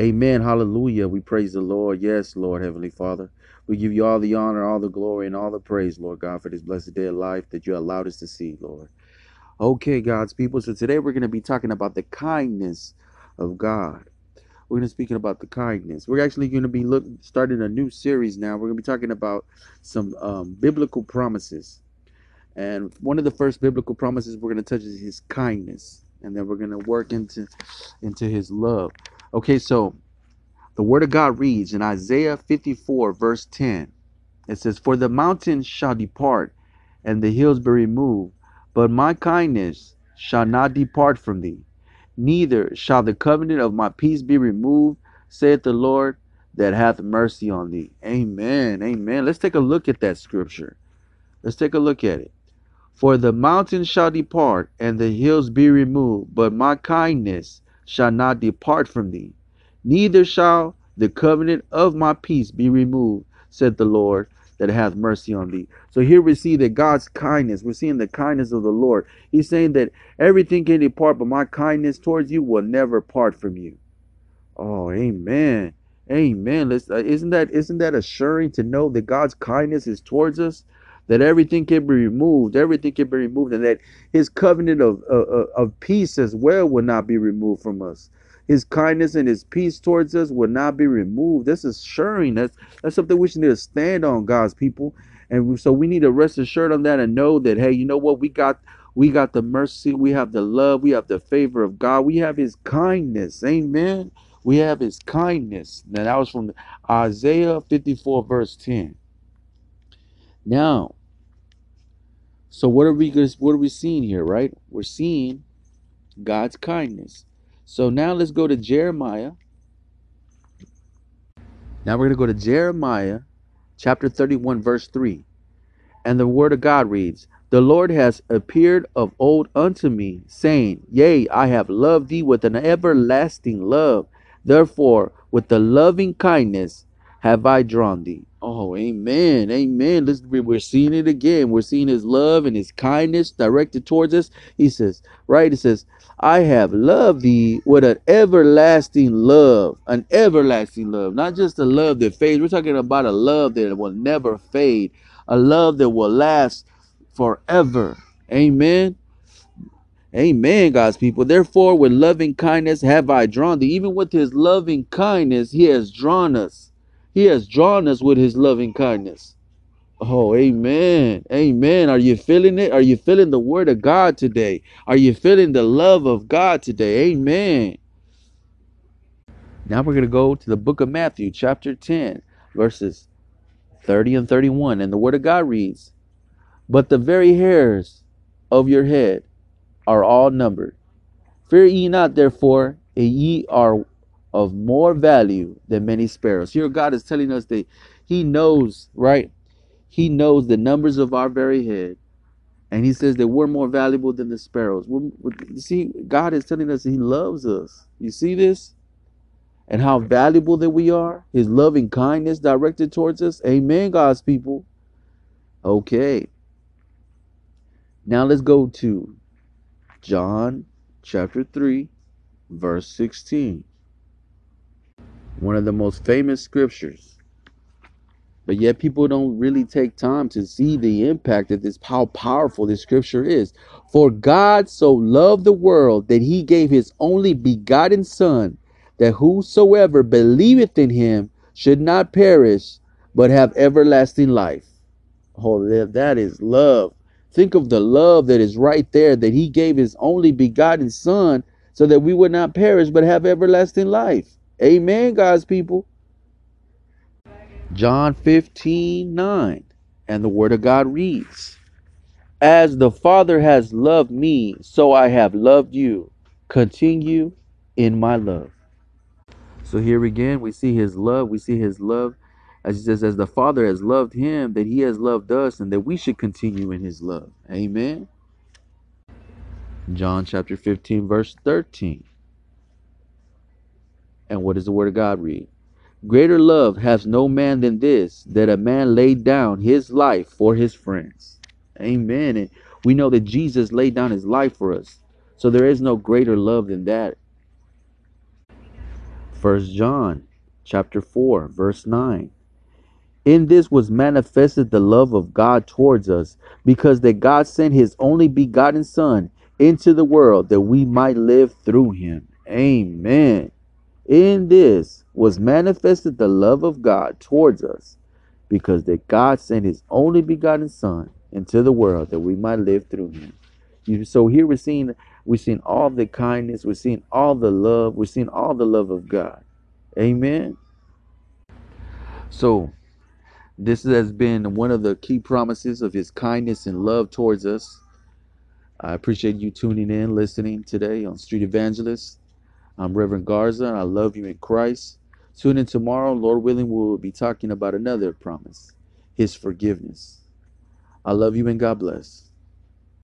Amen. Hallelujah. We praise the Lord. Yes, Lord, Heavenly Father. We give you all the honor, all the glory, and all the praise, Lord God, for this blessed day of life that you allowed us to see, Lord. Okay, God's people. So today we're going to be talking about the kindness of God. We're going to be speaking about the kindness. We're actually going to be look, starting a new series now. We're going to be talking about some um, biblical promises. And one of the first biblical promises we're going to touch is his kindness. And then we're going to work into into his love. Okay, so the word of God reads in Isaiah 54, verse 10. It says, For the mountains shall depart, and the hills be removed, but my kindness shall not depart from thee, neither shall the covenant of my peace be removed, saith the Lord that hath mercy on thee. Amen. Amen. Let's take a look at that scripture. Let's take a look at it. For the mountains shall depart, and the hills be removed, but my kindness shall not depart from thee, neither shall the covenant of my peace be removed, said the Lord that hath mercy on thee. So here we see that God's kindness, we're seeing the kindness of the Lord. He's saying that everything can depart, but my kindness towards you will never part from you. Oh, amen. Amen. Let's, uh, isn't that isn't that assuring to know that God's kindness is towards us? That everything can be removed, everything can be removed, and that His covenant of, of, of peace as well will not be removed from us. His kindness and His peace towards us will not be removed. This is assuring. That's that's something we should need to stand on, God's people. And so we need to rest assured on that and know that hey, you know what? We got we got the mercy, we have the love, we have the favor of God, we have His kindness. Amen. We have His kindness. Now that was from Isaiah 54, verse 10. Now, so what are we what are we seeing here, right? We're seeing God's kindness. So now let's go to Jeremiah. Now we're going to go to Jeremiah chapter 31 verse 3. And the word of God reads, "The Lord has appeared of old unto me, saying, Yea, I have loved thee with an everlasting love. Therefore, with the loving kindness have I drawn thee." Oh, amen. Amen. Listen, we're seeing it again. We're seeing his love and his kindness directed towards us. He says, right? He says, I have loved thee with an everlasting love. An everlasting love. Not just a love that fades. We're talking about a love that will never fade. A love that will last forever. Amen. Amen, God's people. Therefore, with loving kindness have I drawn thee. Even with his loving kindness, he has drawn us. He has drawn us with his loving kindness. Oh, amen. Amen. Are you feeling it? Are you feeling the word of God today? Are you feeling the love of God today? Amen. Now we're going to go to the book of Matthew, chapter 10, verses 30 and 31. And the word of God reads, But the very hairs of your head are all numbered. Fear ye not, therefore, and ye are of more value than many sparrows. Here, God is telling us that He knows, right? He knows the numbers of our very head. And He says that we're more valuable than the sparrows. We're, we're, see, God is telling us He loves us. You see this? And how valuable that we are? His loving kindness directed towards us. Amen, God's people. Okay. Now let's go to John chapter 3, verse 16 one of the most famous scriptures. But yet people don't really take time to see the impact of this, how powerful this scripture is. For God so loved the world that he gave his only begotten Son, that whosoever believeth in him should not perish, but have everlasting life. Oh, that is love. Think of the love that is right there, that he gave his only begotten Son so that we would not perish, but have everlasting life. Amen, God's people. John 15 9. And the word of God reads, As the Father has loved me, so I have loved you. Continue in my love. So here again, we see his love. We see his love. As he says, as the Father has loved him, that he has loved us, and that we should continue in his love. Amen. John chapter 15, verse 13. And what does the word of God read? Greater love has no man than this, that a man laid down his life for his friends. Amen. And we know that Jesus laid down his life for us. So there is no greater love than that. First John chapter 4 verse 9. In this was manifested the love of God towards us, because that God sent his only begotten Son into the world that we might live through him. Amen. In this was manifested the love of God towards us, because that God sent his only begotten Son into the world that we might live through him. So here we're seeing we're seeing all the kindness, we're seeing all the love, we're seeing all the love of God. Amen. So this has been one of the key promises of his kindness and love towards us. I appreciate you tuning in, listening today on Street Evangelist. I'm Reverend Garza, and I love you in Christ. Tune in tomorrow, Lord willing, we will be talking about another promise, His forgiveness. I love you and God bless.